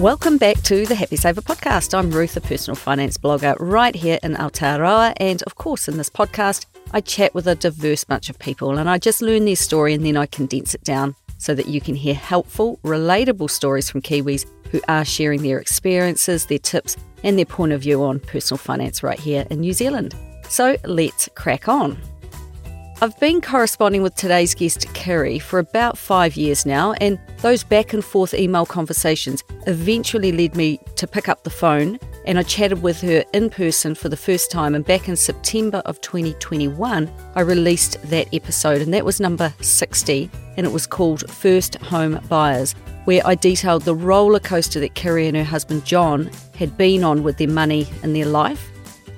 Welcome back to the Happy Saver podcast. I'm Ruth, a personal finance blogger right here in Aotearoa. And of course, in this podcast, I chat with a diverse bunch of people and I just learn their story and then I condense it down so that you can hear helpful, relatable stories from Kiwis who are sharing their experiences, their tips, and their point of view on personal finance right here in New Zealand. So let's crack on. I've been corresponding with today's guest, Kiri, for about five years now, and those back and forth email conversations eventually led me to pick up the phone and I chatted with her in person for the first time. And back in September of 2021, I released that episode, and that was number 60, and it was called First Home Buyers, where I detailed the roller coaster that Kiri and her husband John had been on with their money and their life.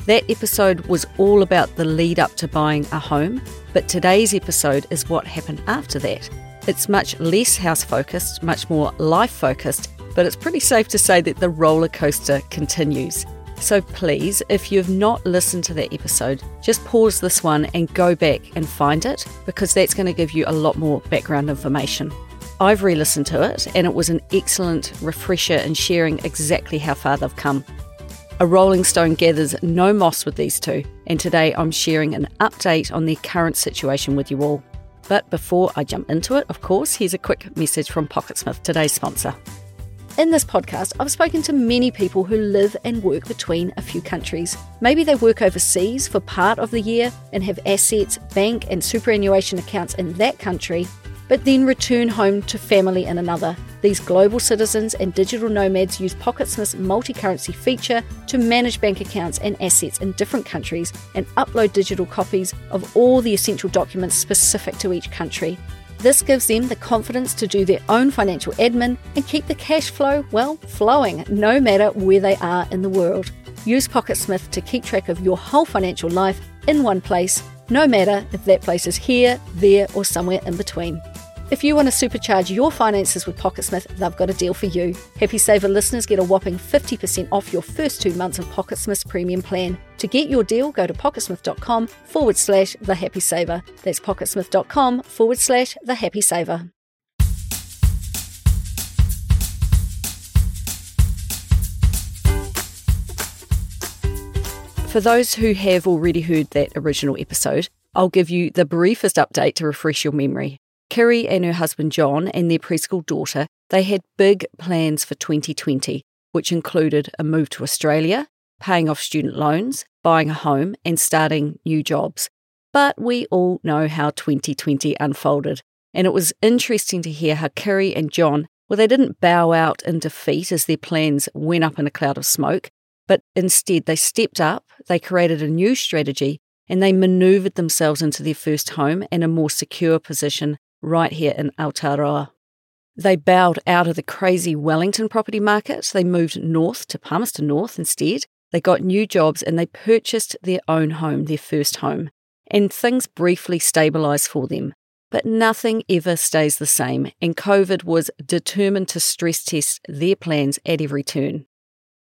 That episode was all about the lead up to buying a home, but today's episode is what happened after that. It's much less house focused, much more life focused, but it's pretty safe to say that the roller coaster continues. So please, if you've not listened to that episode, just pause this one and go back and find it because that's going to give you a lot more background information. I've re listened to it and it was an excellent refresher in sharing exactly how far they've come. A Rolling Stone gathers no moss with these two, and today I'm sharing an update on their current situation with you all. But before I jump into it, of course, here's a quick message from Pocketsmith, today's sponsor. In this podcast, I've spoken to many people who live and work between a few countries. Maybe they work overseas for part of the year and have assets, bank, and superannuation accounts in that country, but then return home to family in another. These global citizens and digital nomads use Pocketsmith's multi currency feature to manage bank accounts and assets in different countries and upload digital copies of all the essential documents specific to each country. This gives them the confidence to do their own financial admin and keep the cash flow, well, flowing no matter where they are in the world. Use Pocketsmith to keep track of your whole financial life in one place, no matter if that place is here, there, or somewhere in between. If you want to supercharge your finances with Pocketsmith, they've got a deal for you. Happy Saver listeners get a whopping 50% off your first two months of Pocketsmith's premium plan. To get your deal, go to pocketsmith.com forward slash the happy saver. That's pocketsmith.com forward slash the happy saver. For those who have already heard that original episode, I'll give you the briefest update to refresh your memory. Kiri and her husband John and their preschool daughter, they had big plans for 2020, which included a move to Australia, paying off student loans, buying a home, and starting new jobs. But we all know how 2020 unfolded, and it was interesting to hear how Kiri and John, well, they didn't bow out in defeat as their plans went up in a cloud of smoke, but instead they stepped up, they created a new strategy, and they manoeuvred themselves into their first home and a more secure position right here in Aotearoa. They bowed out of the crazy Wellington property market. They moved north to Palmerston North instead. They got new jobs and they purchased their own home, their first home. And things briefly stabilised for them. But nothing ever stays the same, and COVID was determined to stress test their plans at every turn.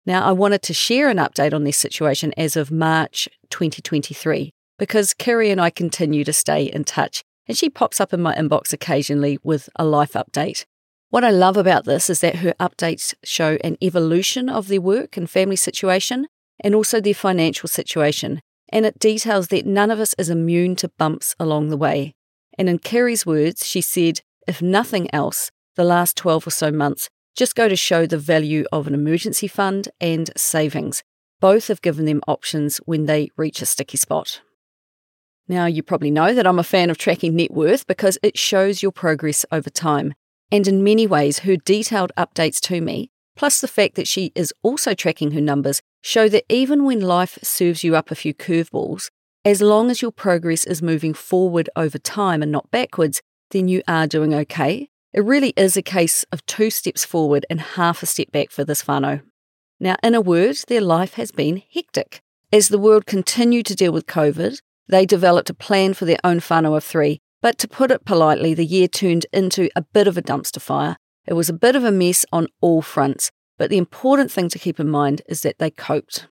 Now, I wanted to share an update on this situation as of March 2023 because Kiri and I continue to stay in touch and she pops up in my inbox occasionally with a life update. What I love about this is that her updates show an evolution of their work and family situation and also their financial situation, and it details that none of us is immune to bumps along the way. And in Kiri's words, she said, if nothing else, the last 12 or so months just go to show the value of an emergency fund and savings. Both have given them options when they reach a sticky spot. Now, you probably know that I'm a fan of tracking net worth because it shows your progress over time. And in many ways, her detailed updates to me, plus the fact that she is also tracking her numbers, show that even when life serves you up a few curveballs, as long as your progress is moving forward over time and not backwards, then you are doing okay. It really is a case of two steps forward and half a step back for this whānau. Now, in a word, their life has been hectic. As the world continued to deal with COVID, they developed a plan for their own whānau of three, but to put it politely, the year turned into a bit of a dumpster fire. It was a bit of a mess on all fronts, but the important thing to keep in mind is that they coped.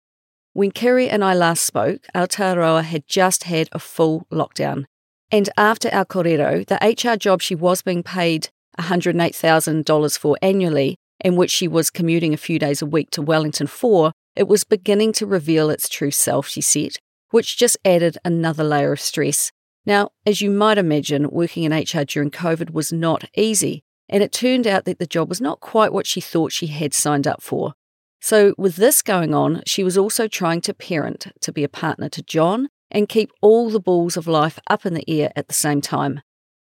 When Kiri and I last spoke, Aotearoa had just had a full lockdown. And after our korero, the HR job she was being paid $108,000 for annually, in which she was commuting a few days a week to Wellington for, it was beginning to reveal its true self, she said, which just added another layer of stress. Now, as you might imagine, working in HR during COVID was not easy, and it turned out that the job was not quite what she thought she had signed up for. So, with this going on, she was also trying to parent, to be a partner to John, and keep all the balls of life up in the air at the same time.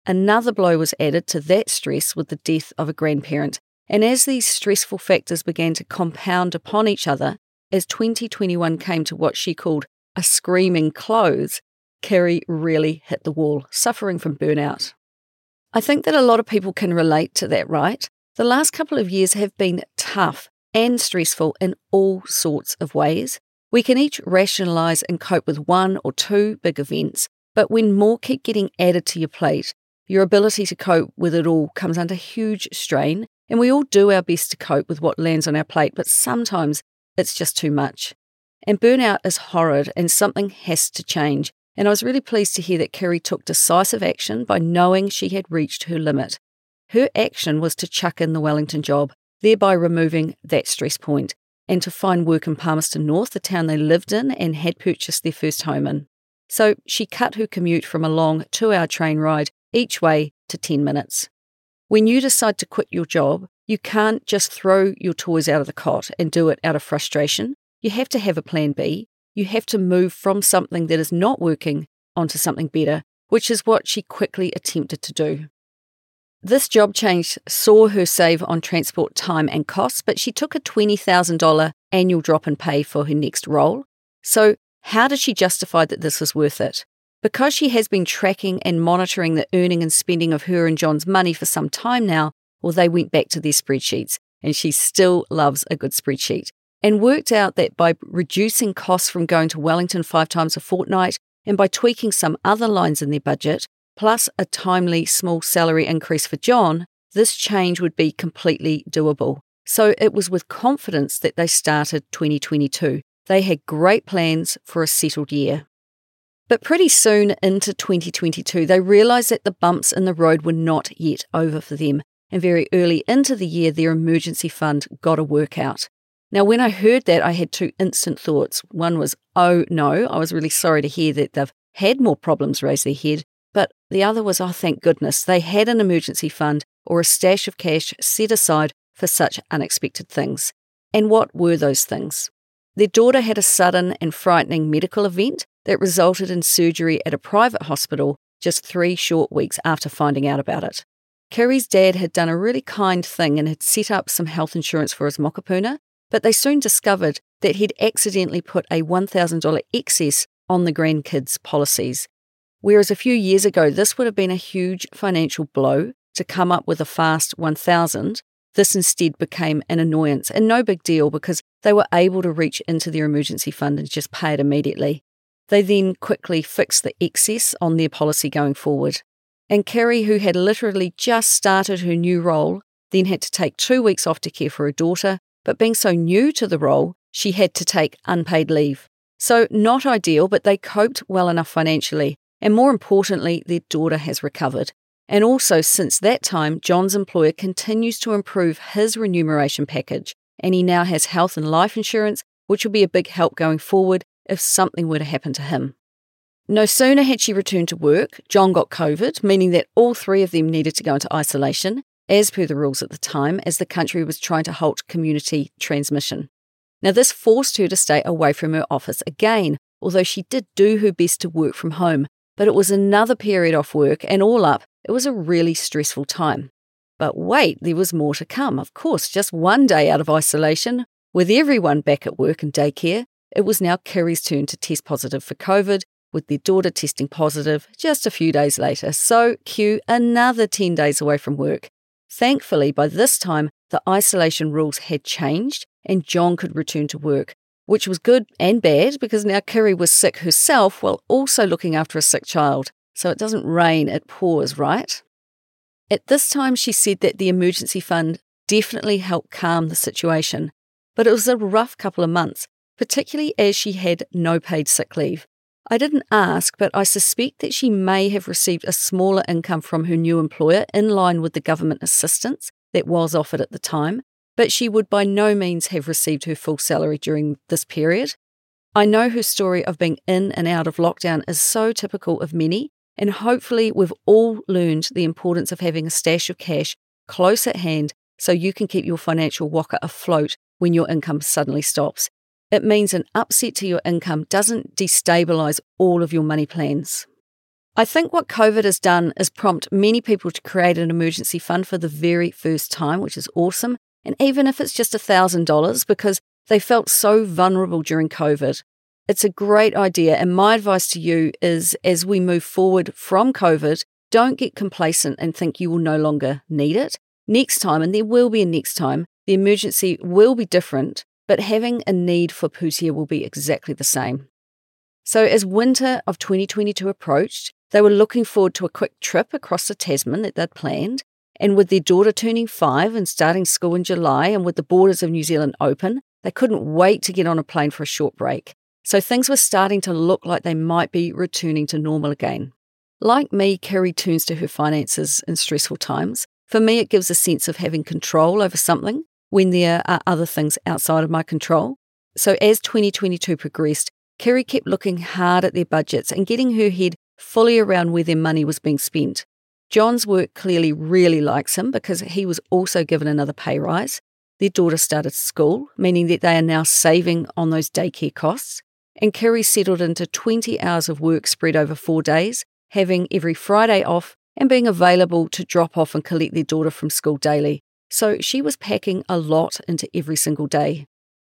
Another blow was added to that stress with the death of a grandparent, and as these stressful factors began to compound upon each other, as 2021 came to what she called a screaming close, Kiri really hit the wall, suffering from burnout. I think that a lot of people can relate to that, right? The last couple of years have been tough and stressful in all sorts of ways. We can each rationalise and cope with one or two big events, but when more keep getting added to your plate, your ability to cope with it all comes under huge strain, and we all do our best to cope with what lands on our plate, but sometimes it's just too much. And burnout is horrid, and something has to change. And I was really pleased to hear that Kiri took decisive action by knowing she had reached her limit. Her action was to chuck in the Wellington job, thereby removing that stress point, and to find work in Palmerston North, the town they lived in and had purchased their first home in. So she cut her commute from a long two hour train ride each way to 10 minutes. When you decide to quit your job, you can't just throw your toys out of the cot and do it out of frustration. You have to have a plan B. You have to move from something that is not working onto something better, which is what she quickly attempted to do. This job change saw her save on transport time and costs, but she took a $20,000 annual drop in pay for her next role. So, how did she justify that this was worth it? Because she has been tracking and monitoring the earning and spending of her and John's money for some time now, well, they went back to their spreadsheets, and she still loves a good spreadsheet, and worked out that by reducing costs from going to Wellington five times a fortnight and by tweaking some other lines in their budget, plus a timely small salary increase for John, this change would be completely doable. So it was with confidence that they started 2022. They had great plans for a settled year. But pretty soon into 2022, they realised that the bumps in the road were not yet over for them. And very early into the year, their emergency fund got a workout. Now, when I heard that, I had two instant thoughts. One was, oh no, I was really sorry to hear that they've had more problems raise their head. But the other was, oh, thank goodness, they had an emergency fund or a stash of cash set aside for such unexpected things. And what were those things? Their daughter had a sudden and frightening medical event that resulted in surgery at a private hospital just three short weeks after finding out about it. Kiri's dad had done a really kind thing and had set up some health insurance for his mokopuna, but they soon discovered that he'd accidentally put a $1,000 excess on the grandkids' policies Whereas a few years ago, this would have been a huge financial blow to come up with a fast 1000. This instead became an annoyance and no big deal because they were able to reach into their emergency fund and just pay it immediately. They then quickly fixed the excess on their policy going forward. And Kiri, who had literally just started her new role, then had to take two weeks off to care for her daughter, but being so new to the role, she had to take unpaid leave. So, not ideal, but they coped well enough financially and more importantly, their daughter has recovered. And also, since that time, John's employer continues to improve his remuneration package, and he now has health and life insurance, which will be a big help going forward if something were to happen to him. No sooner had she returned to work, John got COVID, meaning that all three of them needed to go into isolation, as per the rules at the time, as the country was trying to halt community transmission. Now, this forced her to stay away from her office again, although she did do her best to work from home, but it was another period off work, and all up, it was a really stressful time. But wait, there was more to come. Of course, just one day out of isolation, with everyone back at work and daycare, it was now Kiri's turn to test positive for COVID, with their daughter testing positive just a few days later. So, cue another 10 days away from work. Thankfully, by this time, the isolation rules had changed and John could return to work, which was good and bad because now Kiri was sick herself while also looking after a sick child. So it doesn't rain, it pours, right? At this time, she said that the emergency fund definitely helped calm the situation, but it was a rough couple of months, particularly as she had no paid sick leave. I didn't ask, but I suspect that she may have received a smaller income from her new employer in line with the government assistance that was offered at the time, but she would by no means have received her full salary during this period. I know her story of being in and out of lockdown is so typical of many, and hopefully we've all learned the importance of having a stash of cash close at hand so you can keep your financial waka afloat when your income suddenly stops. It means an upset to your income doesn't destabilize all of your money plans. I think what COVID has done is prompt many people to create an emergency fund for the very first time, which is awesome. And even if it's just $1,000, because they felt so vulnerable during COVID. It's a great idea. And my advice to you is as we move forward from COVID, don't get complacent and think you will no longer need it. Next time, and there will be a next time, the emergency will be different, but having a need for pūtea will be exactly the same. So, as winter of 2022 approached, they were looking forward to a quick trip across the Tasman that they'd planned. And with their daughter turning five and starting school in July, and with the borders of New Zealand open, they couldn't wait to get on a plane for a short break. So things were starting to look like they might be returning to normal again. Like me, Kiri turns to her finances in stressful times. For me, it gives a sense of having control over something when there are other things outside of my control. So as 2022 progressed, Kiri kept looking hard at their budgets and getting her head fully around where their money was being spent. John's work clearly really likes him because he was also given another pay rise. Their daughter started school, meaning that they are now saving on those daycare costs. And Kiri settled into 20 hours of work spread over four days, having every Friday off and being available to drop off and collect their daughter from school daily. So she was packing a lot into every single day.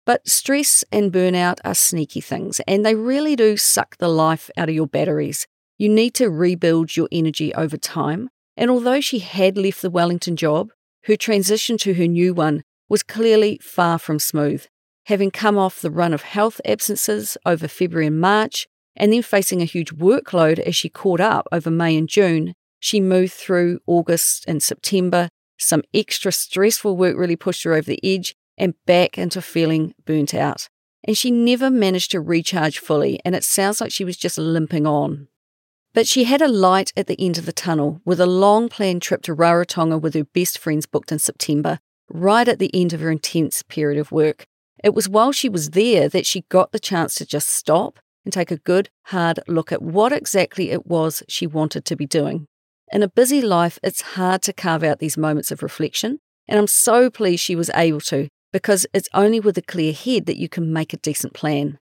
But stress and burnout are sneaky things, and they really do suck the life out of your batteries. You need to rebuild your energy over time. And although she had left the Wellington job, her transition to her new one was clearly far from smooth, having come off the run of health absences over February and March, and then facing a huge workload as she caught up over May and June. She moved through August and September. Some extra stressful work really pushed her over the edge and back into feeling burnt out. And she never managed to recharge fully, and it sounds like she was just limping on. But she had a light at the end of the tunnel with a long planned trip to Rarotonga with her best friends booked in September right at the end of her intense period of work. It was while she was there that she got the chance to just stop and take a good, hard look at what exactly it was she wanted to be doing. In a busy life, it's hard to carve out these moments of reflection, and I'm so pleased she was able to because it's only with a clear head that you can make a decent plan.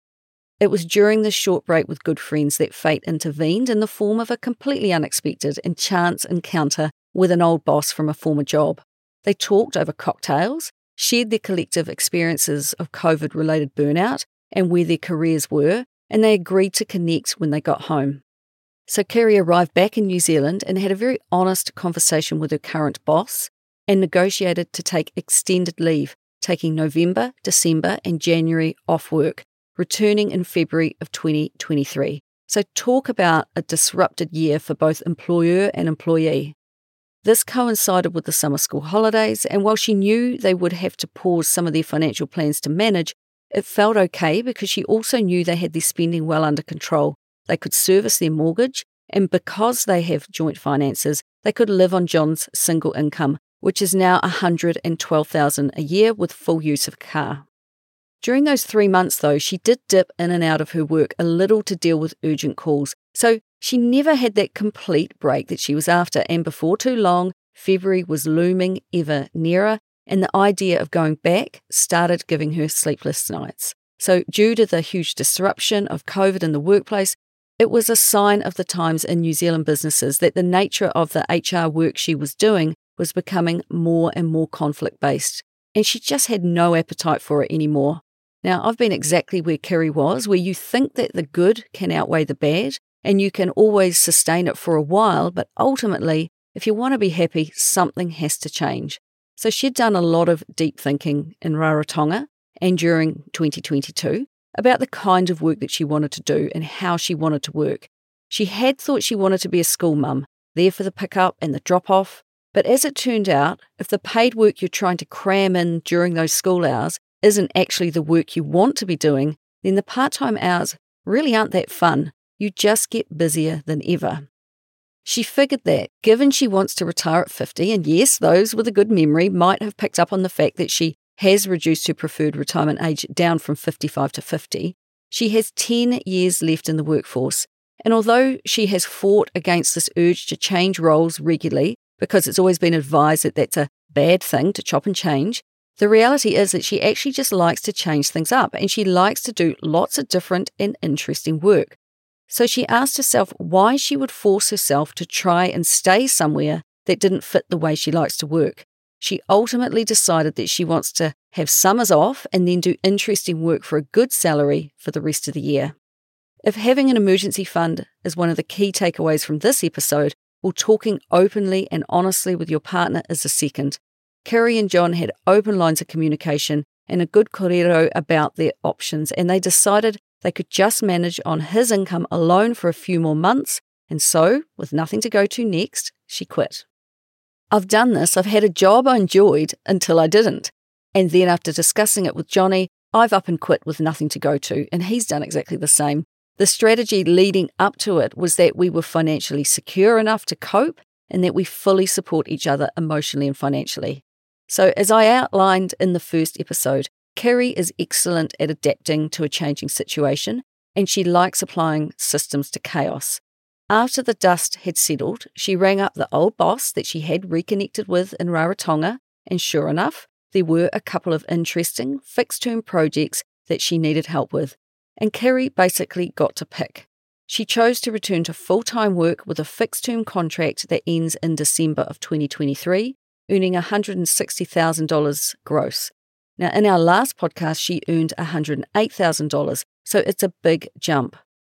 It was during this short break with good friends that fate intervened in the form of a completely unexpected and chance encounter with an old boss from a former job. They talked over cocktails, shared their collective experiences of COVID related burnout and where their careers were, and they agreed to connect when they got home. So Kiri arrived back in New Zealand and had a very honest conversation with her current boss and negotiated to take extended leave, taking November, December, and January off work, returning in February of 2023. So, talk about a disrupted year for both employer and employee. This coincided with the summer school holidays, and while she knew they would have to pause some of their financial plans to manage, it felt okay because she also knew they had their spending well under control. They could service their mortgage, and because they have joint finances, they could live on John's single income, which is now 112,000 a year with full use of car. During those 3 months though, she did dip in and out of her work a little to deal with urgent calls. So she never had that complete break that she was after, and before too long, February was looming ever nearer, and the idea of going back started giving her sleepless nights. So, due to the huge disruption of COVID in the workplace, it was a sign of the times in New Zealand businesses that the nature of the HR work she was doing was becoming more and more conflict based, and she just had no appetite for it anymore. Now, I've been exactly where Kiri was, where you think that the good can outweigh the bad, and you can always sustain it for a while, but ultimately, if you want to be happy, something has to change. So she'd done a lot of deep thinking in Rarotonga and during 2022 about the kind of work that she wanted to do and how she wanted to work. She had thought she wanted to be a school mum, there for the pickup and the drop off. But as it turned out, if the paid work you're trying to cram in during those school hours isn't actually the work you want to be doing, then the part time hours really aren't that fun you just get busier than ever. She figured that, given she wants to retire at 50, and yes, those with a good memory might have picked up on the fact that she has reduced her preferred retirement age down from 55 to 50, she has 10 years left in the workforce. And although she has fought against this urge to change roles regularly, because it's always been advised that that's a bad thing to chop and change, the reality is that she actually just likes to change things up and she likes to do lots of different and interesting work. So she asked herself why she would force herself to try and stay somewhere that didn't fit the way she likes to work. She ultimately decided that she wants to have summers off and then do interesting work for a good salary for the rest of the year. If having an emergency fund is one of the key takeaways from this episode, well, talking openly and honestly with your partner is the second. Kiri and John had open lines of communication and a good korero about their options, and they decided they could just manage on his income alone for a few more months, and so, with nothing to go to next, she quit. I've done this, I've had a job I enjoyed until I didn't. And then after discussing it with Johnny, I've up and quit with nothing to go to, and he's done exactly the same. The strategy leading up to it was that we were financially secure enough to cope and that we fully support each other emotionally and financially. So, as I outlined in the first episode, Kiri is excellent at adapting to a changing situation, and she likes applying systems to chaos. After the dust had settled, she rang up the old boss that she had reconnected with in Rarotonga, and sure enough, there were a couple of interesting fixed term projects that she needed help with, and Kiri basically got to pick. She chose to return to full time work with a fixed term contract that ends in December of 2023, earning $160,000 gross. Now, in our last podcast, she earned $108,000, so it's a big jump.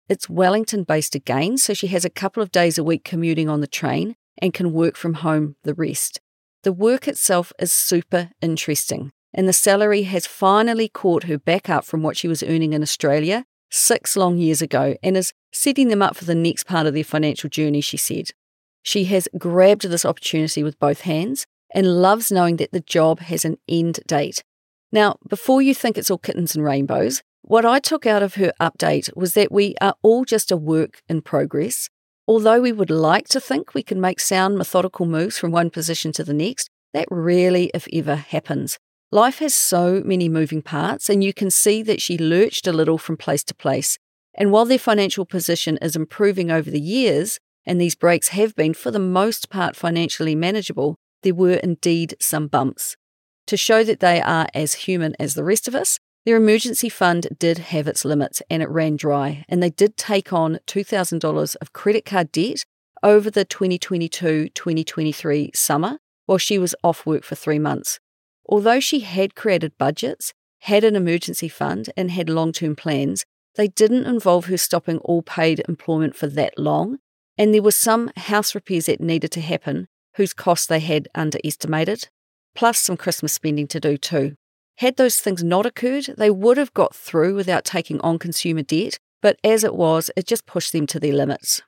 It's Wellington based again, so she has a couple of days a week commuting on the train and can work from home the rest. The work itself is super interesting, and the salary has finally caught her back up from what she was earning in Australia six long years ago and is setting them up for the next part of their financial journey, she said. She has grabbed this opportunity with both hands and loves knowing that the job has an end date now, before you think it's all kittens and rainbows, what I took out of her update was that we are all just a work in progress. Although we would like to think we can make sound, methodical moves from one position to the next, that rarely, if ever, happens. Life has so many moving parts, and you can see that she lurched a little from place to place. And while their financial position is improving over the years, and these breaks have been, for the most part, financially manageable, there were indeed some bumps. To show that they are as human as the rest of us, their emergency fund did have its limits and it ran dry, and they did take on $2,000 of credit card debt over the 2022 2023 summer while she was off work for three months. Although she had created budgets, had an emergency fund, and had long term plans, they didn't involve her stopping all paid employment for that long, and there were some house repairs that needed to happen whose costs they had underestimated plus some Christmas spending to do too. Had those things not occurred, they would have got through without taking on consumer debt, but as it was, it just pushed them to their limits.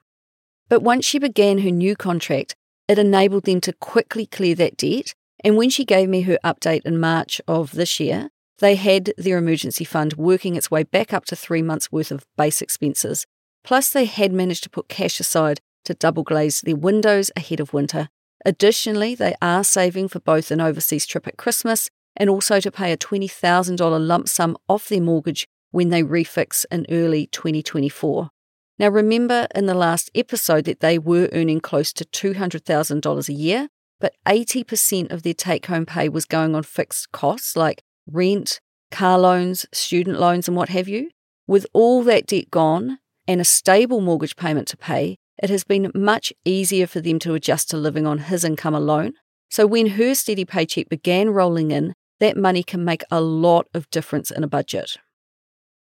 But once she began her new contract, it enabled them to quickly clear that debt. And when she gave me her update in March of this year, they had their emergency fund working its way back up to three months' worth of base expenses. Plus, they had managed to put cash aside to double glaze their windows ahead of winter Additionally, they are saving for both an overseas trip at Christmas and also to pay a $20,000 lump sum off their mortgage when they refix in early 2024. Now, remember in the last episode that they were earning close to $200,000 a year, but 80% of their take home pay was going on fixed costs like rent, car loans, student loans, and what have you. With all that debt gone and a stable mortgage payment to pay, it has been much easier for them to adjust to living on his income alone. So when her steady paycheck began rolling in, that money can make a lot of difference in a budget.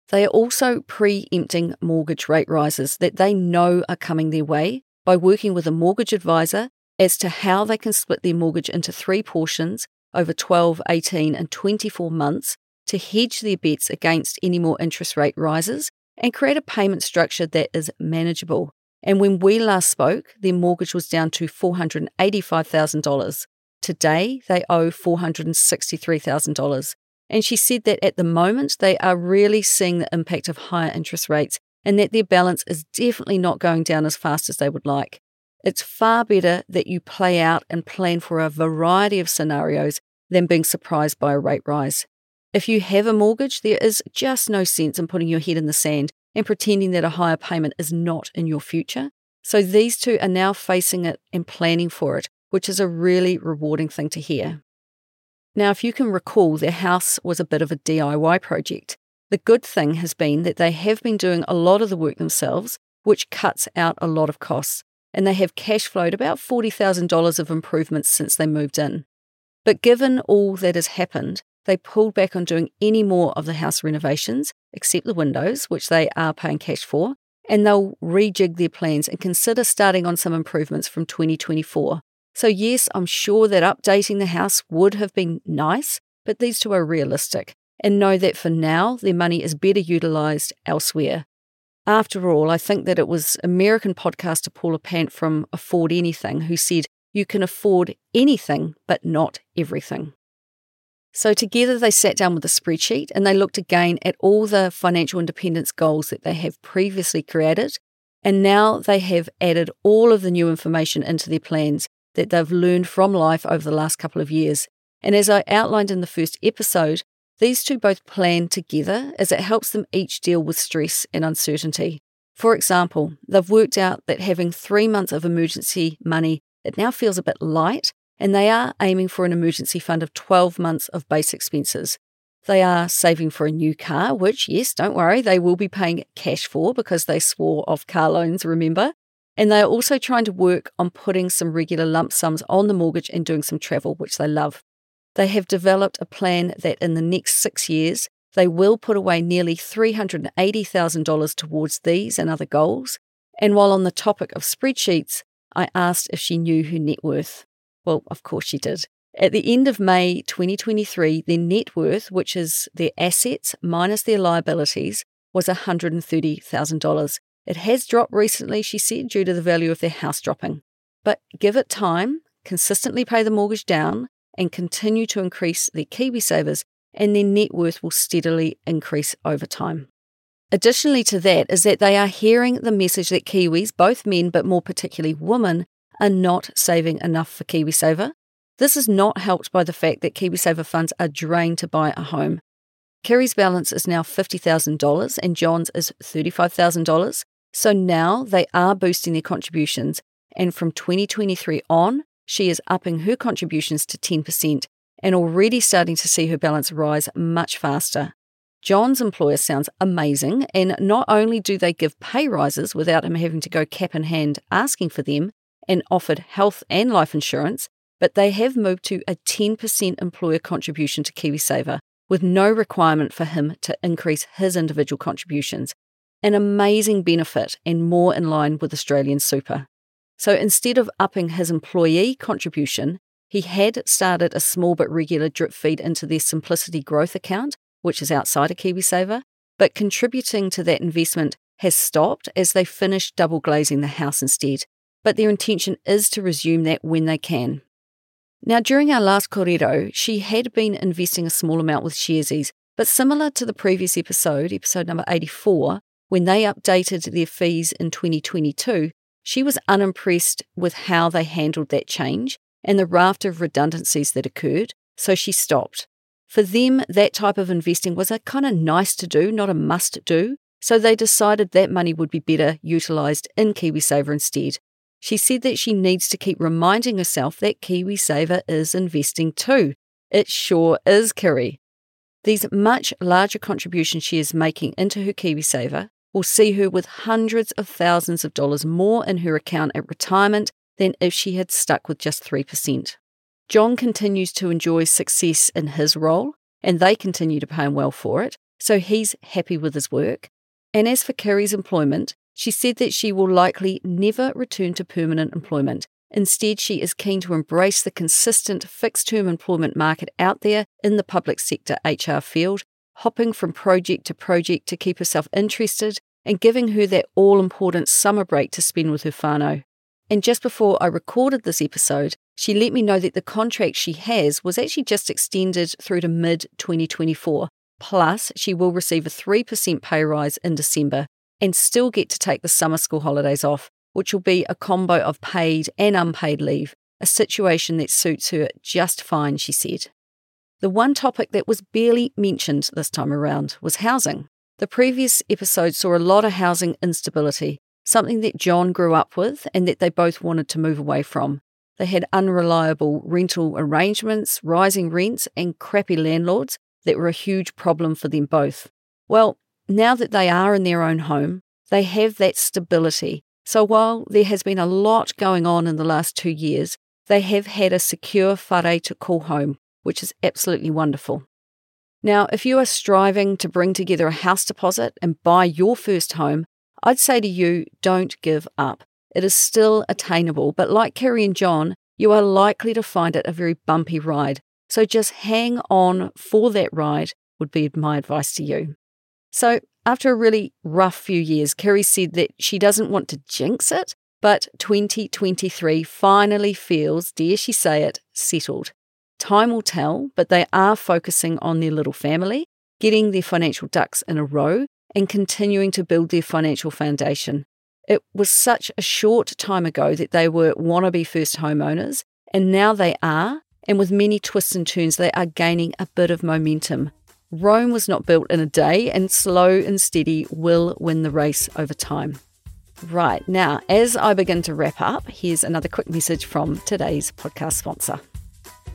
They are also preempting mortgage rate rises that they know are coming their way by working with a mortgage advisor as to how they can split their mortgage into three portions over 12, 18, and 24 months to hedge their bets against any more interest rate rises and create a payment structure that is manageable. And when we last spoke, their mortgage was down to $485,000. Today, they owe $463,000. And she said that at the moment, they are really seeing the impact of higher interest rates and that their balance is definitely not going down as fast as they would like. It's far better that you play out and plan for a variety of scenarios than being surprised by a rate rise. If you have a mortgage, there is just no sense in putting your head in the sand and pretending that a higher payment is not in your future. So these two are now facing it and planning for it, which is a really rewarding thing to hear. Now, if you can recall, their house was a bit of a DIY project. The good thing has been that they have been doing a lot of the work themselves, which cuts out a lot of costs, and they have cash flowed about $40,000 of improvements since they moved in. But given all that has happened, they pulled back on doing any more of the house renovations, except the windows, which they are paying cash for, and they'll rejig their plans and consider starting on some improvements from 2024. So, yes, I'm sure that updating the house would have been nice, but these two are realistic and know that for now their money is better utilised elsewhere. After all, I think that it was American podcaster Paula Pant from Afford Anything who said, You can afford anything, but not everything. So, together they sat down with a spreadsheet and they looked again at all the financial independence goals that they have previously created. And now they have added all of the new information into their plans that they've learned from life over the last couple of years. And as I outlined in the first episode, these two both plan together as it helps them each deal with stress and uncertainty. For example, they've worked out that having three months of emergency money, it now feels a bit light, and they are aiming for an emergency fund of 12 months of base expenses. They are saving for a new car, which, yes, don't worry, they will be paying cash for because they swore off car loans, remember? And they are also trying to work on putting some regular lump sums on the mortgage and doing some travel, which they love. They have developed a plan that in the next six years, they will put away nearly $380,000 towards these and other goals. And while on the topic of spreadsheets, I asked if she knew her net worth. Well, of course she did. At the end of May 2023, their net worth, which is their assets minus their liabilities, was $130,000. It has dropped recently, she said, due to the value of their house dropping. But give it time, consistently pay the mortgage down, and continue to increase their KiwiSavers, and their net worth will steadily increase over time. Additionally to that is that they are hearing the message that Kiwis, both men but more particularly women, are not saving enough for KiwiSaver. This is not helped by the fact that KiwiSaver funds are drained to buy a home. Kiri's balance is now $50,000 and John's is $35,000. So now they are boosting their contributions. And from 2023 on, she is upping her contributions to 10% and already starting to see her balance rise much faster. John's employer sounds amazing, and not only do they give pay rises without him having to go cap in hand asking for them, and offered health and life insurance, but they have moved to a 10% employer contribution to KiwiSaver with no requirement for him to increase his individual contributions. An amazing benefit and more in line with Australian super. So instead of upping his employee contribution, he had started a small but regular drip feed into their Simplicity Growth account, which is outside of KiwiSaver, but contributing to that investment has stopped as they finish double glazing the house instead but their intention is to resume that when they can. Now, during our last Korero, she had been investing a small amount with Sharesies, but similar to the previous episode, episode number 84, when they updated their fees in 2022, she was unimpressed with how they handled that change and the raft of redundancies that occurred, so she stopped. For them, that type of investing was a kind of nice to do, not a must do, so they decided that money would be better utilised in KiwiSaver instead, she said that she needs to keep reminding herself that KiwiSaver is investing too. It sure is, Kiri. These much larger contributions she is making into her KiwiSaver will see her with hundreds of thousands of dollars more in her account at retirement than if she had stuck with just 3%. John continues to enjoy success in his role, and they continue to pay him well for it, so he's happy with his work. And as for Kiri's employment, she said that she will likely never return to permanent employment. Instead, she is keen to embrace the consistent fixed term employment market out there in the public sector HR field, hopping from project to project to keep herself interested and giving her that all important summer break to spend with her whānau. And just before I recorded this episode, she let me know that the contract she has was actually just extended through to mid 2024. Plus, she will receive a 3% pay rise in December and still get to take the summer school holidays off, which will be a combo of paid and unpaid leave, a situation that suits her just fine, she said. The one topic that was barely mentioned this time around was housing. The previous episode saw a lot of housing instability, something that John grew up with and that they both wanted to move away from. They had unreliable rental arrangements, rising rents, and crappy landlords that were a huge problem for them both. Well, now that they are in their own home, they have that stability. So while there has been a lot going on in the last two years, they have had a secure whare to call home, which is absolutely wonderful. Now, if you are striving to bring together a house deposit and buy your first home, I'd say to you, don't give up. It is still attainable, but like Kiri and John, you are likely to find it a very bumpy ride. So just hang on for that ride, would be my advice to you. So, after a really rough few years, Kiri said that she doesn't want to jinx it, but 2023 finally feels, dare she say it, settled. Time will tell, but they are focusing on their little family, getting their financial ducks in a row, and continuing to build their financial foundation. It was such a short time ago that they were wannabe first homeowners, and now they are, and with many twists and turns, they are gaining a bit of momentum. Rome was not built in a day, and slow and steady will win the race over time. Right, now, as I begin to wrap up, here's another quick message from today's podcast sponsor.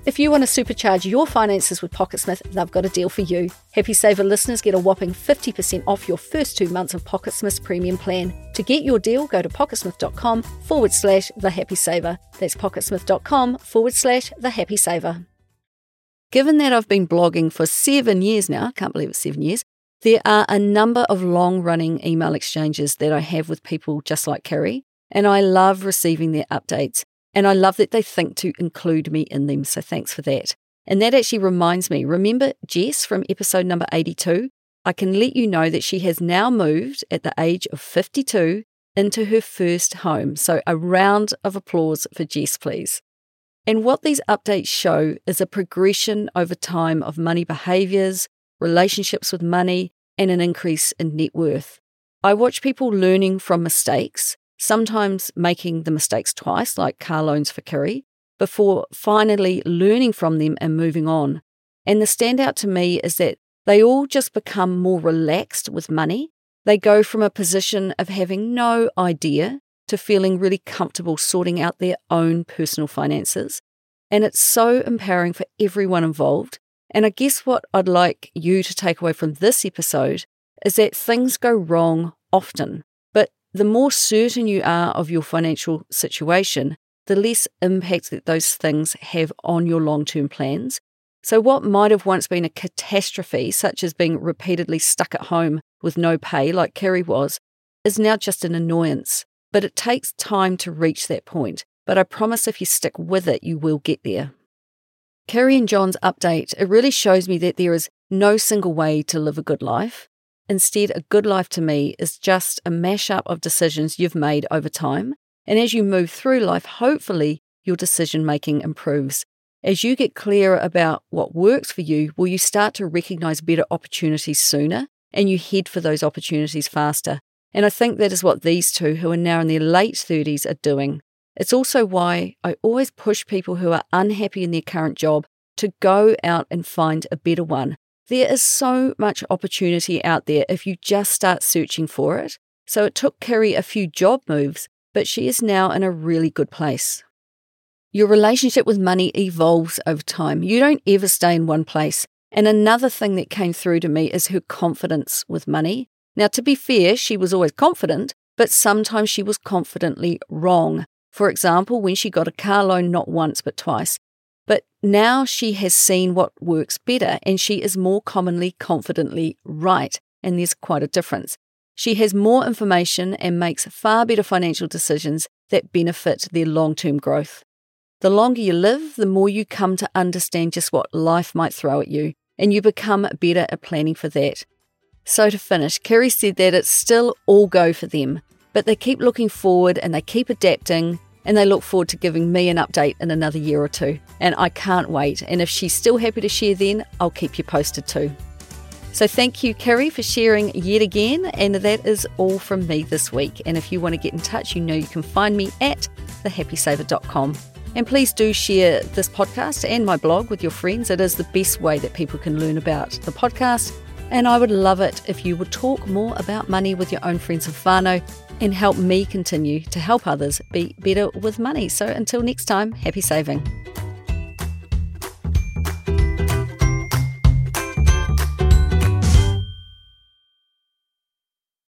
If you want to supercharge your finances with Pocketsmith, they've got a deal for you. Happy Saver listeners get a whopping 50% off your first two months of Pocketsmith's premium plan. To get your deal, go to pocketsmith.com forward slash the happy saver. That's pocketsmith.com forward slash the happy saver. Given that I've been blogging for seven years now, I can't believe it's seven years, there are a number of long running email exchanges that I have with people just like Kiri, and I love receiving their updates. And I love that they think to include me in them. So thanks for that. And that actually reminds me remember Jess from episode number 82? I can let you know that she has now moved at the age of 52 into her first home. So a round of applause for Jess, please. And what these updates show is a progression over time of money behaviors, relationships with money, and an increase in net worth. I watch people learning from mistakes sometimes making the mistakes twice, like car loans for Kiri, before finally learning from them and moving on. And the standout to me is that they all just become more relaxed with money. They go from a position of having no idea to feeling really comfortable sorting out their own personal finances. And it's so empowering for everyone involved. And I guess what I'd like you to take away from this episode is that things go wrong often the more certain you are of your financial situation, the less impact that those things have on your long term plans. So, what might have once been a catastrophe, such as being repeatedly stuck at home with no pay, like Kiri was, is now just an annoyance. But it takes time to reach that point. But I promise if you stick with it, you will get there. Kiri and John's update, it really shows me that there is no single way to live a good life. Instead, a good life to me is just a mashup of decisions you've made over time. And as you move through life, hopefully your decision making improves. As you get clearer about what works for you, will you start to recognize better opportunities sooner and you head for those opportunities faster? And I think that is what these two, who are now in their late 30s, are doing. It's also why I always push people who are unhappy in their current job to go out and find a better one there is so much opportunity out there if you just start searching for it. So it took Kiri a few job moves, but she is now in a really good place. Your relationship with money evolves over time. You don't ever stay in one place. And another thing that came through to me is her confidence with money. Now, to be fair, she was always confident, but sometimes she was confidently wrong. For example, when she got a car loan not once but twice, but now she has seen what works better and she is more commonly confidently right. And there's quite a difference. She has more information and makes far better financial decisions that benefit their long term growth. The longer you live, the more you come to understand just what life might throw at you, and you become better at planning for that. So, to finish, Kiri said that it's still all go for them, but they keep looking forward and they keep adapting and they look forward to giving me an update in another year or two. And I can't wait. And if she's still happy to share then, I'll keep you posted too. So thank you, Kiri, for sharing yet again. And that is all from me this week. And if you want to get in touch, you know you can find me at thehappysaver.com. And please do share this podcast and my blog with your friends. It is the best way that people can learn about the podcast. And I would love it if you would talk more about money with your own friends and whānau and help me continue to help others be better with money. So until next time, happy saving.